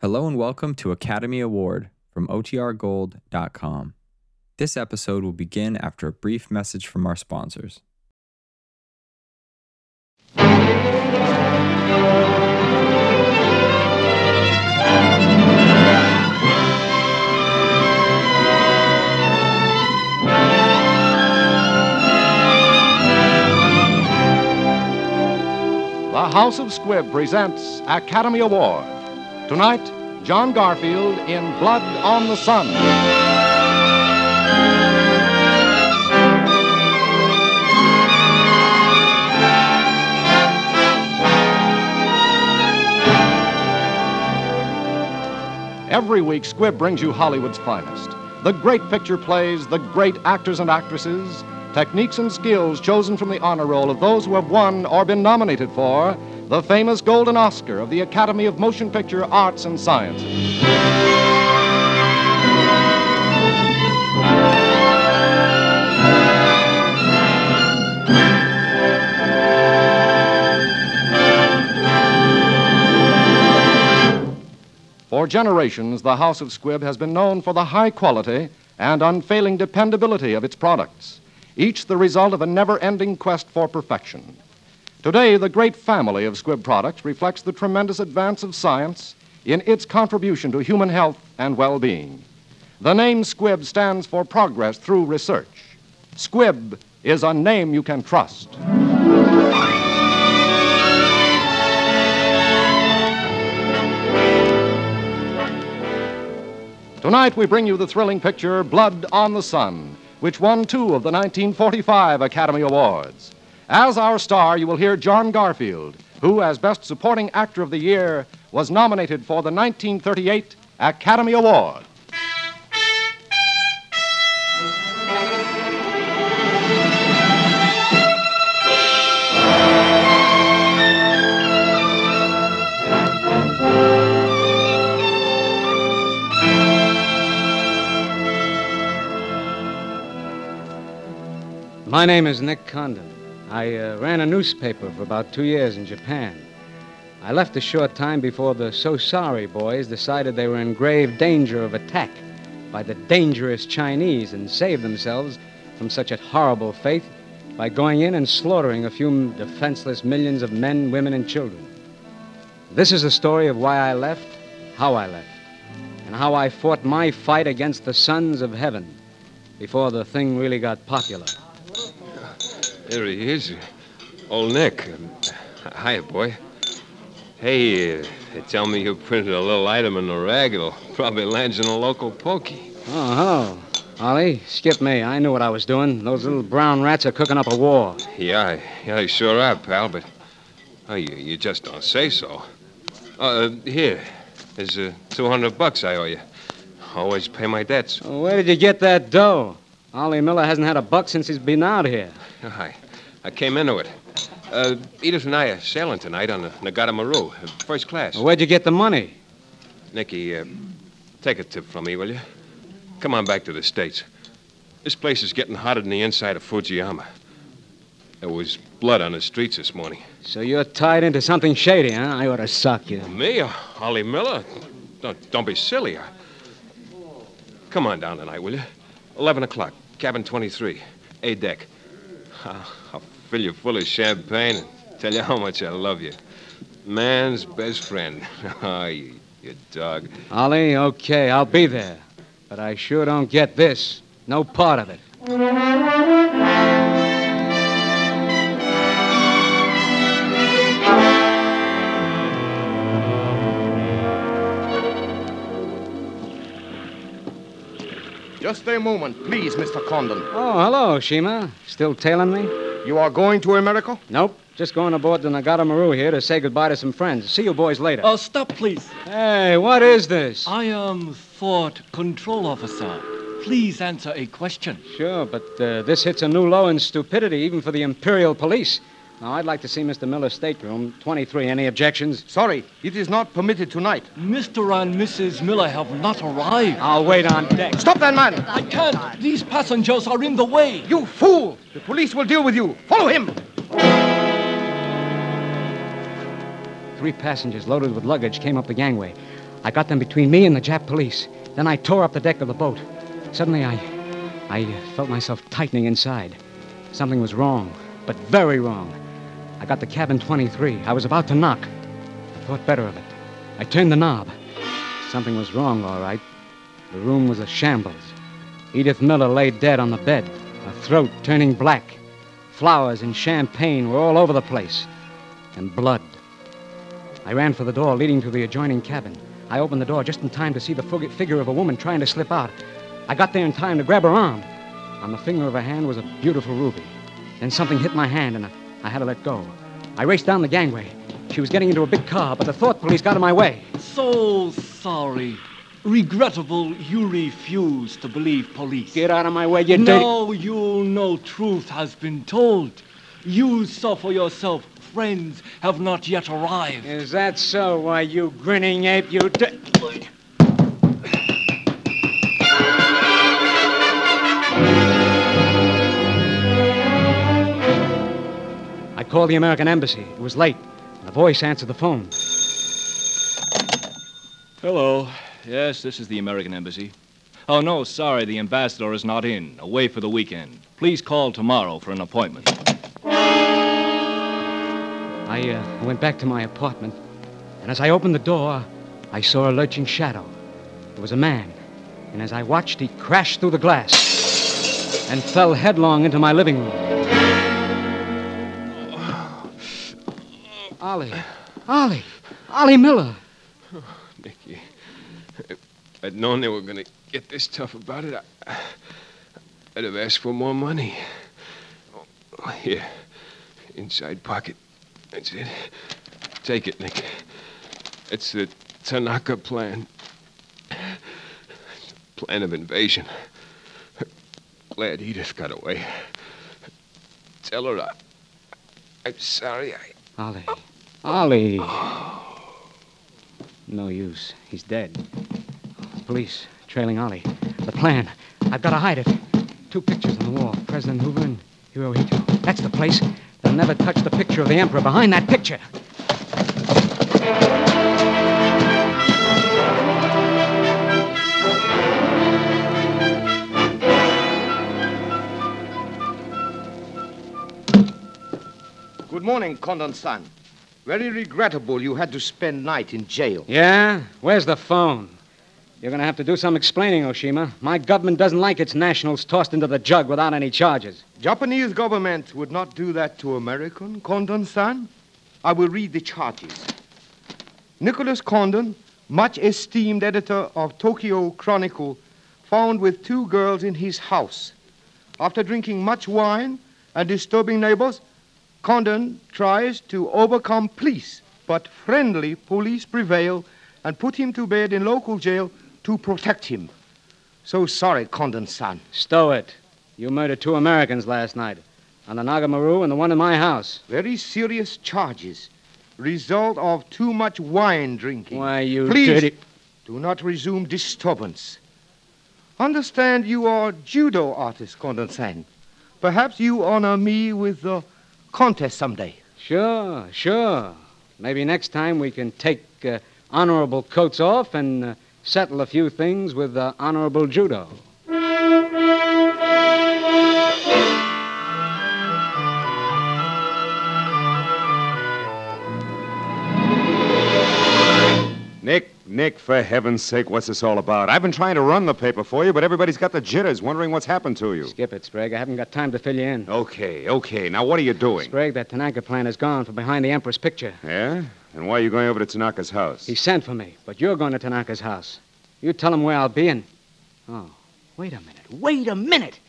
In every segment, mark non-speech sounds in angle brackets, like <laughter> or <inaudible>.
Hello and welcome to Academy Award from OTRGold.com. This episode will begin after a brief message from our sponsors. The House of Squibb presents Academy Award. Tonight, John Garfield in Blood on the Sun. Every week, Squibb brings you Hollywood's finest. The great picture plays, the great actors and actresses, techniques and skills chosen from the honor roll of those who have won or been nominated for the famous Golden Oscar of the Academy of Motion Picture Arts and Sciences. For generations, the House of Squibb has been known for the high quality and unfailing dependability of its products, each the result of a never ending quest for perfection. Today, the great family of Squibb products reflects the tremendous advance of science in its contribution to human health and well being. The name Squibb stands for progress through research. Squibb is a name you can trust. Tonight, we bring you the thrilling picture Blood on the Sun, which won two of the 1945 Academy Awards. As our star, you will hear John Garfield, who, as Best Supporting Actor of the Year, was nominated for the 1938 Academy Award. My name is Nick Condon. I uh, ran a newspaper for about two years in Japan. I left a short time before the So Sorry boys decided they were in grave danger of attack by the dangerous Chinese and saved themselves from such a horrible fate by going in and slaughtering a few defenseless millions of men, women, and children. This is the story of why I left, how I left, and how I fought my fight against the sons of heaven before the thing really got popular. There he is. Old Nick. Hiya, boy. Hey, uh, they tell me you printed a little item in the rag. It'll probably land in a local pokey. Oh, hello. Ollie, skip me. I knew what I was doing. Those little brown rats are cooking up a war. Yeah, yeah, they sure are, pal, but oh, you, you just don't say so. Uh, here, there's uh, 200 bucks I owe you. Always pay my debts. Well, where did you get that dough? Ollie Miller hasn't had a buck since he's been out here. <laughs> I, I came into it. Uh, Edith and I are sailing tonight on the Nagata Maru, first class. Well, where'd you get the money? Nicky, uh, take a tip from me, will you? Come on back to the States. This place is getting hotter than the inside of Fujiyama. There was blood on the streets this morning. So you're tied into something shady, huh? I ought to suck you. Me, uh, Ollie Miller? Don't, don't be silly. Come on down tonight, will you? 11 o'clock, cabin 23, A deck. I'll, ah, I'll fill you full of champagne and tell you how much I love you. Man's best friend. <laughs> Oh, you, you dog. Ollie, okay, I'll be there. But I sure don't get this. No part of it. Just a moment, please, Mr. Condon. Oh, hello, Shima. Still tailing me? You are going to America? Nope. Just going aboard the Nagata Maru here to say goodbye to some friends. See you boys later. Oh, stop, please. Hey, what is this? I am Fort Control Officer. Please answer a question. Sure, but uh, this hits a new low in stupidity, even for the Imperial Police. Now, I'd like to see Mr. Miller's stateroom, 23. Any objections? Sorry, it is not permitted tonight. Mr. and Mrs. Miller have not arrived. I'll wait on deck. Stop that man! I can't. These passengers are in the way. You fool! The police will deal with you. Follow him! Three passengers loaded with luggage came up the gangway. I got them between me and the Jap police. Then I tore up the deck of the boat. Suddenly, I. I felt myself tightening inside. Something was wrong, but very wrong. I got the cabin 23. I was about to knock. I thought better of it. I turned the knob. Something was wrong, all right. The room was a shambles. Edith Miller lay dead on the bed, her throat turning black. Flowers and champagne were all over the place, and blood. I ran for the door leading to the adjoining cabin. I opened the door just in time to see the fig- figure of a woman trying to slip out. I got there in time to grab her arm. On the finger of her hand was a beautiful ruby. Then something hit my hand, and I, I had to let go. I raced down the gangway. She was getting into a big car, but the thought police got in my way. So sorry. Regrettable you refuse to believe police. Get out of my way, you dirty. Now you know truth has been told. You saw for yourself. Friends have not yet arrived. Is that so? Why, you grinning ape, you. Di- called the American Embassy. It was late. The voice answered the phone. Hello. Yes, this is the American Embassy. Oh, no, sorry, the ambassador is not in, away for the weekend. Please call tomorrow for an appointment. I uh, went back to my apartment, and as I opened the door, I saw a lurching shadow. It was a man, and as I watched, he crashed through the glass and fell headlong into my living room. Ollie. Ollie. Ollie Miller. Nicky, if I'd known they were going to get this tough about it, I, I'd have asked for more money. Oh, here, inside pocket. That's it. Take it, Nick. It's the Tanaka plan. Plan of invasion. Glad Edith got away. Tell her I, I'm sorry I. Ollie. Ollie. No use. He's dead. Police trailing Ollie. The plan. I've got to hide it. Two pictures on the wall President Hoover and Hirohito. That's the place. They'll never touch the picture of the Emperor behind that picture. Good morning, Condon-san. Very regrettable you had to spend night in jail. Yeah? Where's the phone? You're going to have to do some explaining, Oshima. My government doesn't like its nationals tossed into the jug without any charges. Japanese government would not do that to American, Condon-san. I will read the charges. Nicholas Condon, much esteemed editor of Tokyo Chronicle, found with two girls in his house. After drinking much wine and disturbing neighbors, Condon tries to overcome police, but friendly police prevail and put him to bed in local jail to protect him. So sorry, Condon-san. Stow it. You murdered two Americans last night. On the Nagamaru and the one in my house. Very serious charges. Result of too much wine drinking. Why, you Please dirty... do not resume disturbance. Understand you are judo artist, Condon-san. Perhaps you honor me with a contest someday. Sure, sure. Maybe next time we can take uh, honorable coats off and uh, settle a few things with uh, honorable judo. Nick, Nick, for heaven's sake, what's this all about? I've been trying to run the paper for you, but everybody's got the jitters, wondering what's happened to you. Skip it, Sprague. I haven't got time to fill you in. Okay, okay. Now, what are you doing? Sprague, that Tanaka plan is gone from behind the Emperor's picture. Yeah? And why are you going over to Tanaka's house? He sent for me, but you're going to Tanaka's house. You tell him where I'll be and. Oh, wait a minute. Wait a minute!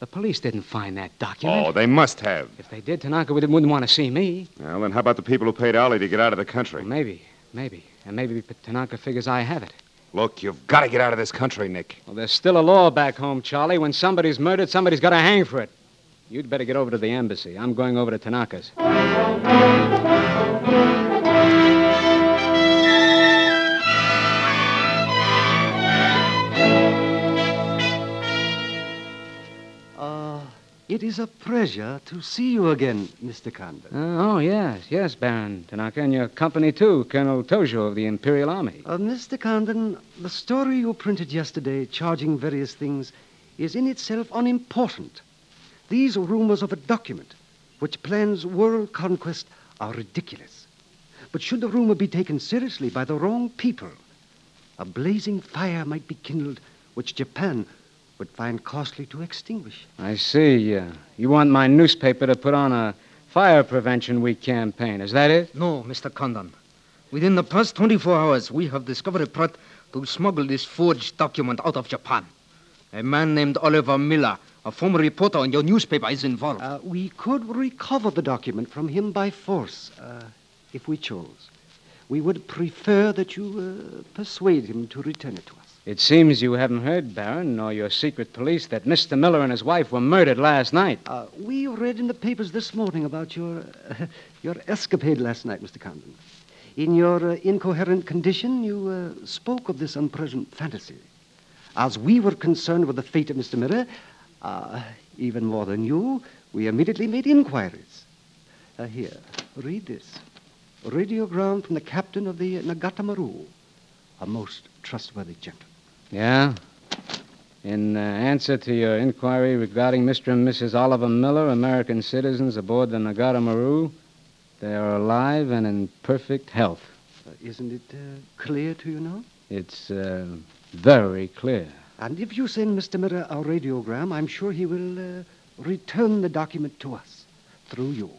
The, police didn't find that document. Oh, they must have. If they did, Tanaka wouldn't, want to see me. Well, then how about the people who paid Ollie to get out of the country? Well, maybe, maybe. And maybe Tanaka figures I have it. Look, you've got to get out of this country, Nick. Well, there's still a law back home, Charlie. When somebody's murdered, somebody's got to hang for it. You'd better get over to the embassy. I'm going over to Tanaka's. It is a pleasure to see you again, Mr. Condon. Uh, oh, yes, yes, Baron Tanaka, and your company, too, Colonel Tojo of the Imperial Army. Uh, Mr. Condon, the story you printed yesterday, charging various things, is in itself unimportant. These rumors of a document which plans world conquest are ridiculous. But should the rumor be taken seriously by the wrong people, a blazing fire might be kindled which Japan would find costly to extinguish. I see. Uh, you want my newspaper to put on a fire prevention week campaign. Is that it? No, Mr. Condon. Within the past 24 hours, we have discovered a plot to smuggle this forged document out of Japan. A man named Oliver Miller, a former reporter on your newspaper, is involved. Uh, we could recover the document from him by force, uh, if we chose. We would prefer that you uh, persuade him to return it to us. It seems you haven't heard, Baron, nor your secret police, that Mr. Miller and his wife were murdered last night. Uh, we read in the papers this morning about your, uh, <laughs> your escapade last night, Mr. Condon. In your uh, incoherent condition, you uh, spoke of this unpleasant fantasy. As we were concerned with the fate of Mr. Miller, uh, even more than you, we immediately made inquiries. Uh, here, read this. Radiogram from the captain of the Nagata Maru, a most trustworthy gentleman. Yeah? In uh, answer to your inquiry regarding Mr. and Mrs. Oliver Miller, American citizens aboard the Nagata Maru, they are alive and in perfect health. Uh, isn't it uh, clear to you now? It's uh, very clear. And if you send Mr. Miller a radiogram, I'm sure he will uh, return the document to us through you.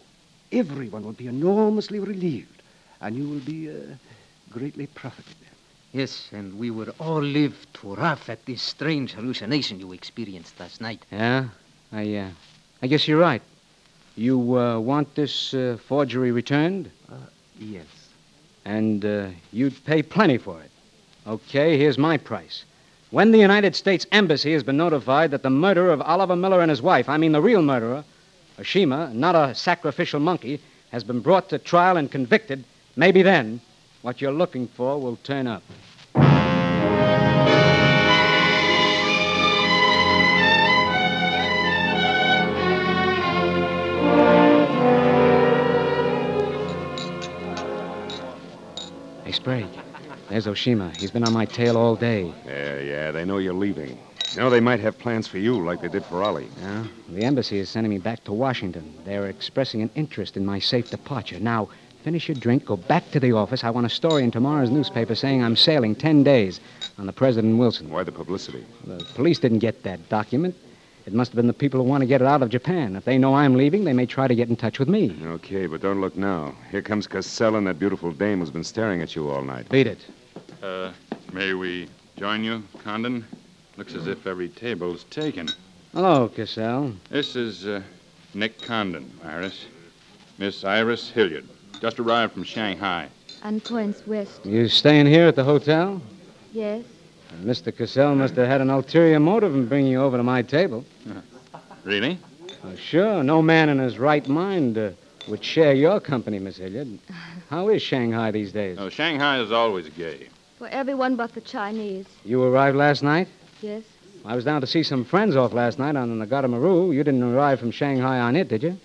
Everyone will be enormously relieved, and you will be uh, greatly profited. Yes, and we will all live to laugh at this strange hallucination you experienced last night. Yeah? I, uh, I guess you're right. You uh, want this uh, forgery returned? Uh, yes. And uh, you'd pay plenty for it. Okay, here's my price. When the United States Embassy has been notified that the murderer of Oliver Miller and his wife, I mean the real murderer, Oshima, not a sacrificial monkey, has been brought to trial and convicted, maybe then what you're looking for will turn up. Hey, Sprague. There's Oshima. He's been on my tail all day. Yeah, yeah, they know you're leaving. You know, they might have plans for you like they did for Ollie. Yeah? The embassy is sending me back to Washington. They're expressing an interest in my safe departure. Now, finish your drink, go back to the office. I want a story in tomorrow's newspaper saying I'm sailing 10 days on the President Wilson. Why the publicity? The police didn't get that document. It must have been the people who want to get it out of Japan. If they know I'm leaving, they may try to get in touch with me. Okay, but don't look now. Here comes Cassell and that beautiful dame who's been staring at you all night. Beat it. Uh, may we join you, Condon? Looks as if every table's taken. Hello, Cassell. This is uh, Nick Condon, Iris. Miss Iris Hilliard. Just arrived from Shanghai. And points west. You staying here at the hotel? Yes. Mr. Cassell must have had an ulterior motive in bringing you over to my table. <laughs> Really? Well, sure. No man in his right mind uh, would share your company, Miss Hilliard. <laughs> How is Shanghai these days? Oh, Shanghai is always gay. For everyone but the Chinese. You arrived last night? Yes. I was down to see some friends off last night on the Nagata Maru. You didn't arrive from Shanghai on it, did you?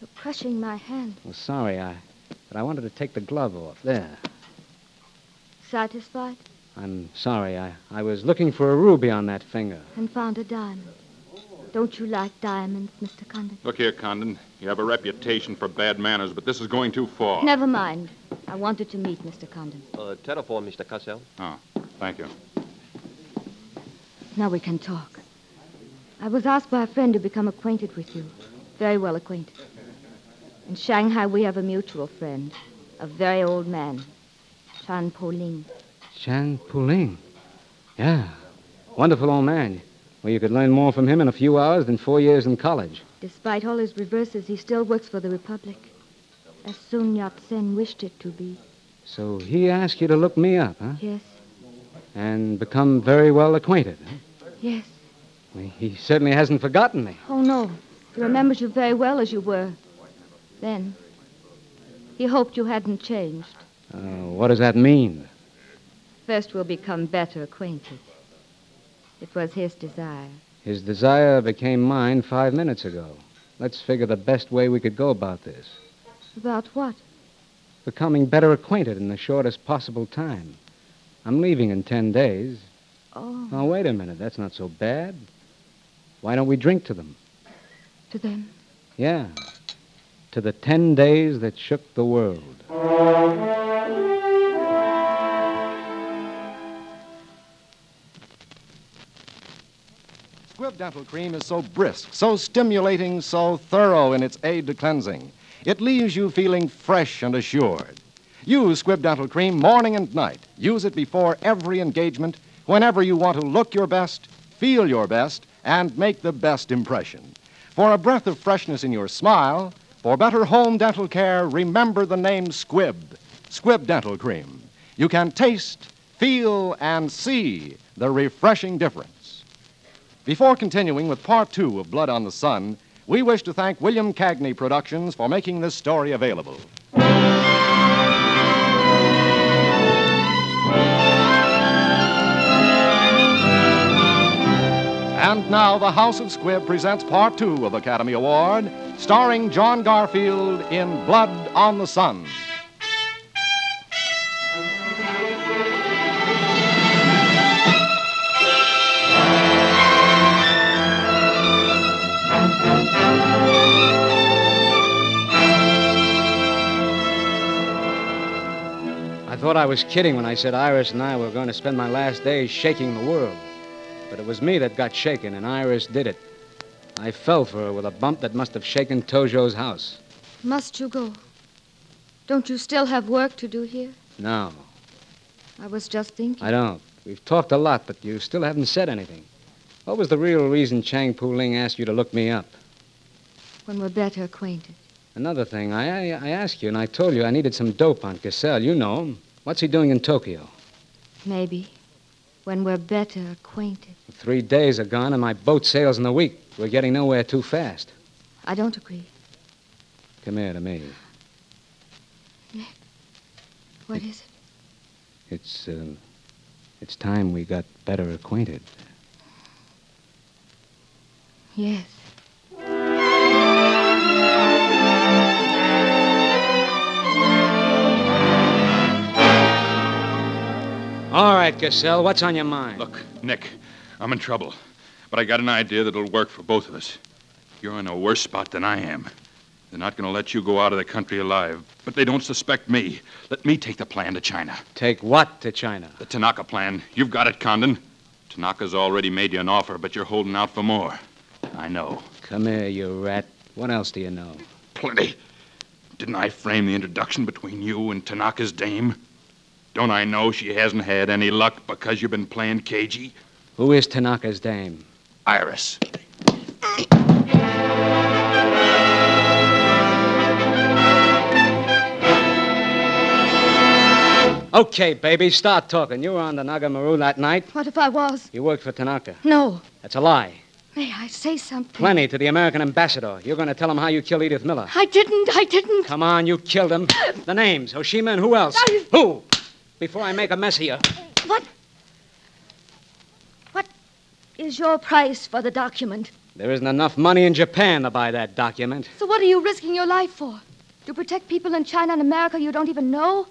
You're crushing my hand. Well, sorry, I. But I wanted to take the glove off. There. Satisfied? I'm sorry. I, I was looking for a ruby on that finger. And found a diamond. Don't you like diamonds, Mr. Condon? Look here, Condon. You have a reputation for bad manners, but this is going too far. Never mind. I wanted to meet Mr. Condon. Uh, telephone, Mr. Cassell. Oh, thank you. Now we can talk. I was asked by a friend to become acquainted with you. Very well acquainted. In Shanghai, we have a mutual friend, a very old man, Chan Po Ling. Chan Puling. Yeah. Wonderful old man. Well, you could learn more from him in a few hours than four years in college. Despite all his reverses, he still works for the Republic. As Sun Yat sen wished it to be. So he asked you to look me up, huh? Yes, And become very well acquainted, huh? yes. Well, he certainly hasn't forgotten me. Oh, no. He remembers you very well as you were. Then. He hoped you hadn't changed. Uh, what does that mean? First, we'll become better acquainted. It was his desire. His desire became mine five minutes ago. let's figure the best way we could go about this. About what? Becoming better acquainted in the shortest possible time. I'm leaving in ten days. Oh, Oh, wait a minute. That's not so bad. Why don't we drink to them? to them. Yeah. To the ten days that shook the world. Squibb Dental Cream is so brisk, so stimulating, so thorough in its aid to cleansing. It leaves you feeling fresh and assured. Use Squibb Dental Cream morning and night. Use it before every engagement, whenever you want to look your best, feel your best, and make the best impression. For a breath of freshness in your smile, for better home dental care, remember the name Squibb. Squibb Dental Cream. You can taste, feel, and see the refreshing difference. Before continuing with part two of Blood on the Sun, we wish to thank William Cagney Productions for making this story available. And now, the House of Squibb presents part two of Academy Award, starring John Garfield in Blood on the Sun. I thought I was kidding when I said Iris and I were going to spend my last days shaking the world. But it was me that got shaken, and Iris did it. I fell for her with a bump that must have shaken Tojo's house. Must you go? Don't you still have work to do here? No, I was just thinking. I don't. We've talked a lot, but you still haven't said anything. What was the real reason Chang Pu Ling asked you to look me up? When we're better acquainted. Another thing, I, I, I asked you, and I told you I needed some dope on Cassell. You know him. What's he doing in Tokyo? Maybe. When we're better acquainted. Three days are gone, and my boat sails in a week. We're getting nowhere too fast. I don't agree. Come here to me. Nick. What is it? It's, uh, it's time we got better acquainted. Yes. Right, Cassell, what's on your mind? Look, Nick, I'm in trouble. But I got an idea that'll work for both of us. You're in a worse spot than I am. They're not going to let you go out of the country alive, but they don't suspect me. Let me take the plan to China. Take what to China? The Tanaka plan. You've got it, Condon. Tanaka's already made you an offer, but you're holding out for more. I know. Come here, you rat. What else do you know? Plenty. Didn't I frame the introduction between you and Tanaka's dame? Don't I know she hasn't had any luck because you've been playing cagey? Who is Tanaka's dame? Iris. Okay, baby, start talking. You were on the Nagamaru that night. What if I was? You worked for Tanaka. No. That's a lie. May I say something? Plenty to the American ambassador. You're going to tell him how you killed Edith Miller. I didn't. I didn't. Come on, you killed him. The names, Oshima and who else? I- Who? Before I make a mess of you. What? What is your price for the document? There isn't enough money in Japan to buy that document. So what are you risking your life for? To protect people in China and America you don't even know?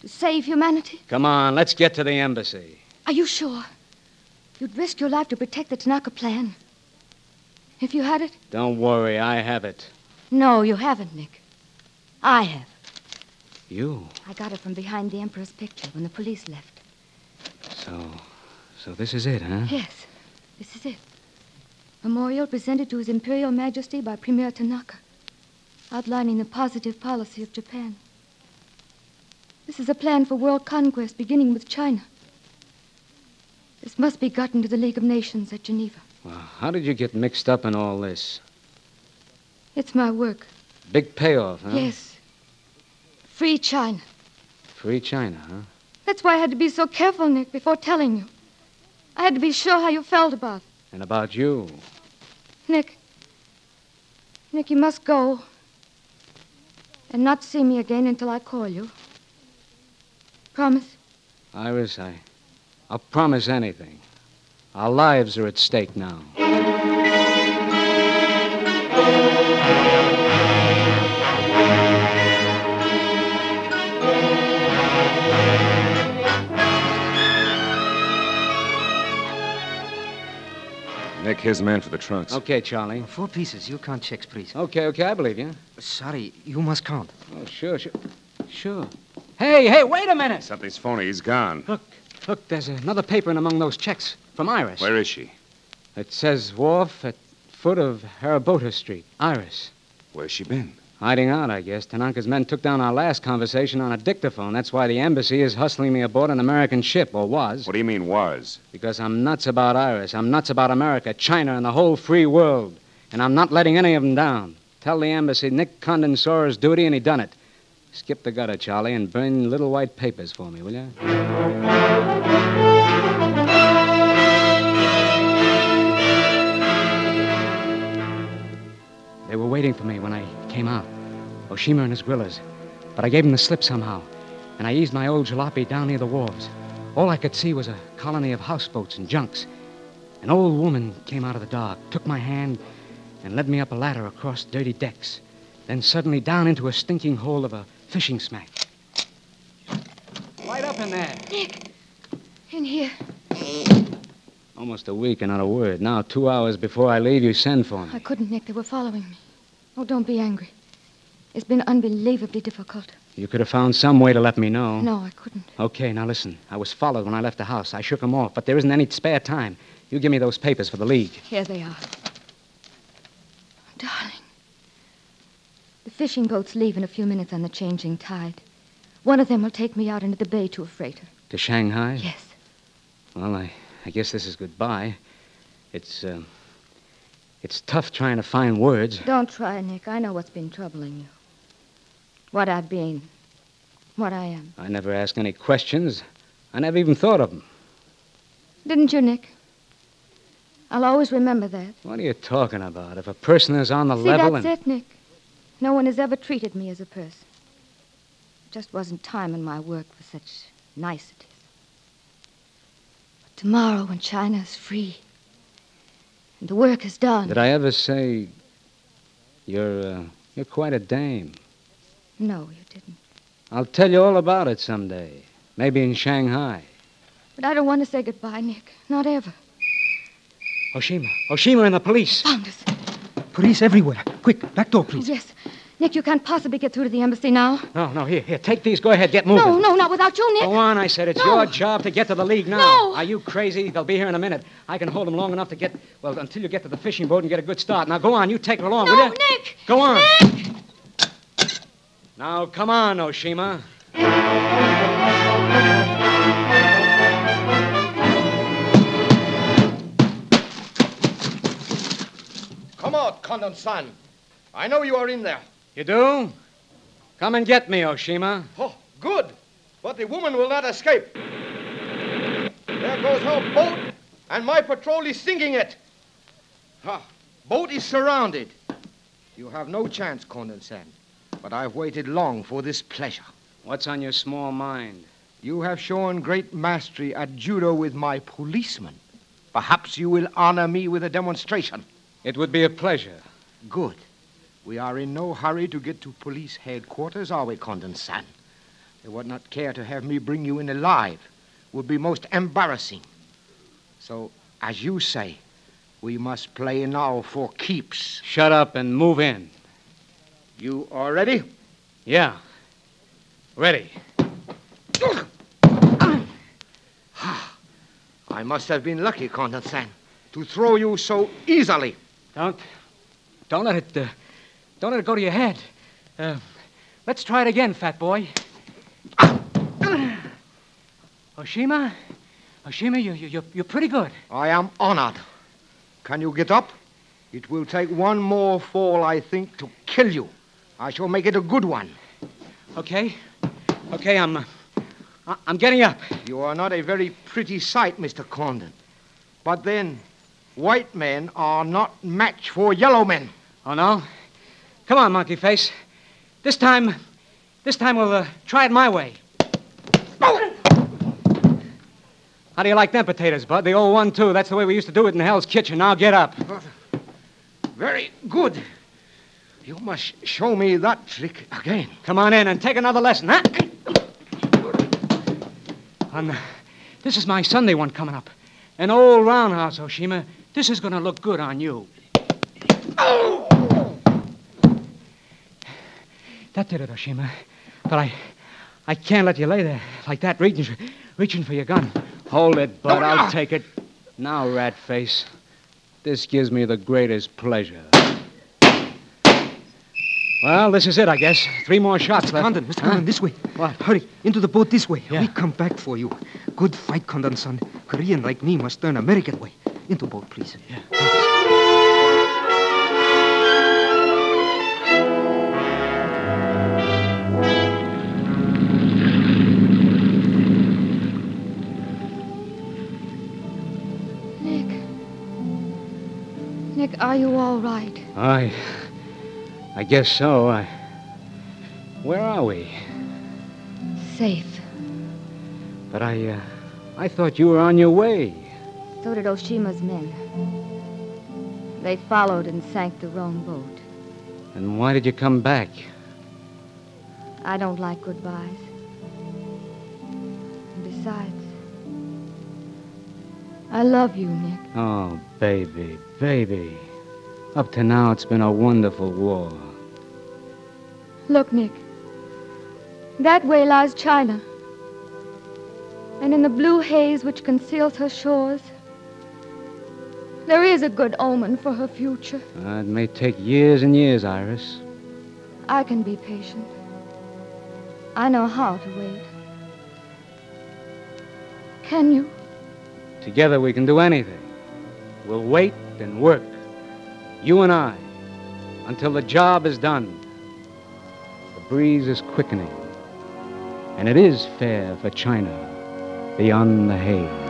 To save humanity? Come on, let's get to the embassy. Are you sure? You'd risk your life to protect the Tanaka plan. If you had it? Don't worry, I have it. No, you haven't, Nick. I have. You? I got it from behind the Emperor's picture when the police left. So, so this is it, huh? Yes, this is it. Memorial presented to His Imperial Majesty by Premier Tanaka, outlining the positive policy of Japan. This is a plan for world conquest beginning with China. This must be gotten to the League of Nations at Geneva. Well, how did you get mixed up in all this? It's my work. Big payoff, huh? Yes. Free China. Free China, huh? That's why I had to be so careful, Nick, before telling you. I had to be sure how you felt about it. And about you. Nick. Nick, you must go. And not see me again until I call you. Promise? Iris, I. I'll promise anything. Our lives are at stake now. Nick, here's the man for the trunks. Okay, Charlie. Oh, four pieces. You count checks, please. Okay, okay, I believe you. Sorry, you must count. Oh, sure, sure. Sure. Hey, hey, wait a minute. Something's phony. He's gone. Look, look, there's another paper in among those checks from Iris. Where is she? It says wharf at foot of Harabota Street. Iris. Where's she been? Hiding out, I guess. Tanaka's men took down our last conversation on a dictaphone. That's why the embassy is hustling me aboard an American ship, or was. What do you mean, was? Because I'm nuts about Iris. I'm nuts about America, China, and the whole free world. And I'm not letting any of them down. Tell the embassy Nick Condon saw his duty and he done it. Skip the gutter, Charlie, and burn little white papers for me, will you? They were waiting for me when I came out. Oshima and his grillers. But I gave them the slip somehow, and I eased my old jalopy down near the wharves. All I could see was a colony of houseboats and junks. An old woman came out of the dark, took my hand, and led me up a ladder across dirty decks. Then suddenly down into a stinking hole of a fishing smack. Light up in there. Nick, in here. Almost a week and not a word. Now, two hours before I leave, you send for me. I couldn't, Nick. They were following me. Oh, don't be angry. It's been unbelievably difficult. You could have found some way to let me know. No, I couldn't. Okay, now listen. I was followed when I left the house. I shook them off, but there isn't any spare time. You give me those papers for the League. Here they are. Darling. The fishing boats leave in a few minutes on the changing tide. One of them will take me out into the bay to a freighter. To Shanghai? Yes. Well, I, I guess this is goodbye. It's, uh, it's tough trying to find words. Don't try, Nick. I know what's been troubling you. What I've been. What I am. I never asked any questions. I never even thought of them. Didn't you, Nick? I'll always remember that. What are you talking about? If a person is on the See, level that's and. it, Nick. No one has ever treated me as a person. It Just wasn't time in my work for such niceties. But tomorrow, when China is free and the work is done. Did I ever say you're uh, you're quite a dame? No, you didn't. I'll tell you all about it someday. Maybe in Shanghai. But I don't want to say goodbye, Nick. Not ever. Oshima. Oshima and the police. Found us. Police everywhere. Quick, back door, please. Yes. Nick, you can't possibly get through to the embassy now. No, no, here, here. Take these. Go ahead. Get moving. No, no, not without you, Nick. Go on, I said. It's No. your job to get to the league now. No. Are you crazy? They'll be here in a minute. I can hold them long enough to get, well, until you get to the fishing boat and get a good start. Now, go on. You take it along, will you? Nick. Go on. Nick. Now, come on, Oshima. Come out, Condon-san. I know you are in there. You do? Come and get me, Oshima. Oh, good. But the woman will not escape. There goes her boat, and my patrol is sinking it. Ah, boat is surrounded. You have no chance, Condon-san. But I've waited long for this pleasure. What's on your small mind? You have shown great mastery at judo with my policeman. Perhaps you will honor me with a demonstration. It would be a pleasure. Good. We are in no hurry to get to police headquarters, are we, Condon-san? They would not care to have me bring you in alive. Would be most embarrassing. So, as you say, we must play now for keeps. Shut up and move in. You are ready? Yeah. Ready. <sighs> I must have been lucky, Condon-san, to throw you so easily. Don't, don't let it, uh, don't let it go to your head. Uh, let's try it again, fat boy. <coughs> Oshima, Oshima, you, you, you're, you're pretty good. I am honored. Can you get up? It will take one more fall, I think, to kill you. I shall make it a good one. Okay, okay, I'm, uh, I'm getting up. You are not a very pretty sight, Mr. Condon. But then, white men are not match for yellow men. Oh no? Come on, monkey face. This time, this time we'll uh, try it my way. How do you like them potatoes, Bud? The old one, too. That's the way we used to do it in Hell's Kitchen. Now get up. Very good. You must show me that trick again. Come on in and take another lesson, huh? And uh, this is my Sunday one coming up. An old roundhouse, Oshima. This is going to look good on you. Oh! That did it, Oshima. But I, I can't let you lay there like that, reaching, reaching for your gun. Hold it, Bud. I'll <coughs> take it. Now, rat face. This gives me the greatest pleasure. Well, this is it, I guess. Three more shots Mr. left. Condon, Mr. Condon, this way. What? Hurry, into the boat this way. Yeah. We come back for you. Good fight, Condon, son. Korean like me must learn American way. Into boat, please. Yeah. Nick. Nick, are you all right? I. I guess so. I. Where are we? Safe. But I. Uh, I thought you were on your way. So did Oshima's men. They followed and sank the wrong boat. And why did you come back? I don't like goodbyes. And Besides, I love you, Nick. Oh, baby, baby. Up to now, it's been a wonderful war. Look, Nick. That way lies China. And in the blue haze which conceals her shores, there is a good omen for her future. Uh, it may take years and years, Iris. I can be patient. I know how to wait. Can you? Together we can do anything. We'll wait and work, you and I, until the job is done. The breeze is quickening, and it is fair for China beyond the haze.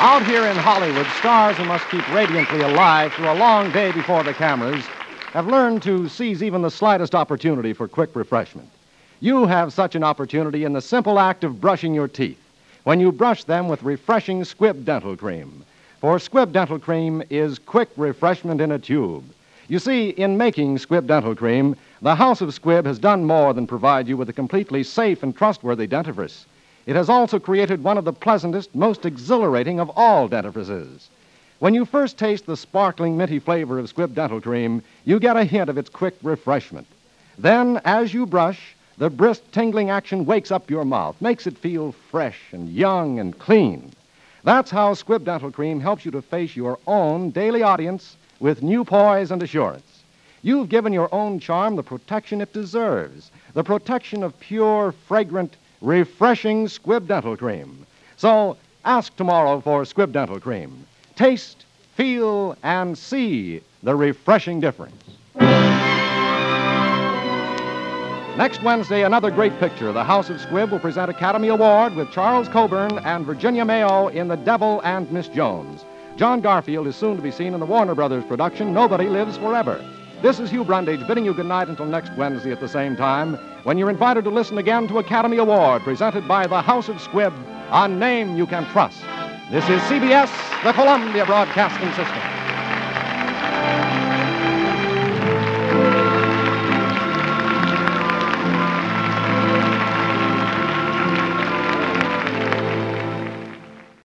Out here in Hollywood, stars who must keep radiantly alive through a long day before the cameras have learned to seize even the slightest opportunity for quick refreshment. You have such an opportunity in the simple act of brushing your teeth when you brush them with refreshing Squibb Dental Cream. For Squibb Dental Cream is quick refreshment in a tube. You see, in making Squibb Dental Cream, the House of Squibb has done more than provide you with a completely safe and trustworthy dentifrice. It has also created one of the pleasantest, most exhilarating of all dentifrices. When you first taste the sparkling, minty flavor of Squibb Dental Cream, you get a hint of its quick refreshment. Then, as you brush, the brisk, tingling action wakes up your mouth, makes it feel fresh and young and clean. That's how Squibb Dental Cream helps you to face your own daily audience with new poise and assurance. You've given your own charm the protection it deserves the protection of pure, fragrant, refreshing Squibb Dental Cream. So ask tomorrow for Squibb Dental Cream. Taste, feel, and see the refreshing difference. Next Wednesday, another great picture. The House of Squibb will present Academy Award with Charles Coburn and Virginia Mayo in The Devil and Miss Jones. John Garfield is soon to be seen in the Warner Brothers production Nobody Lives Forever. This is Hugh Brundage bidding you good night until next Wednesday at the same time when you're invited to listen again to Academy Award presented by the House of Squibb, a name you can trust. This is CBS, the Columbia Broadcasting System.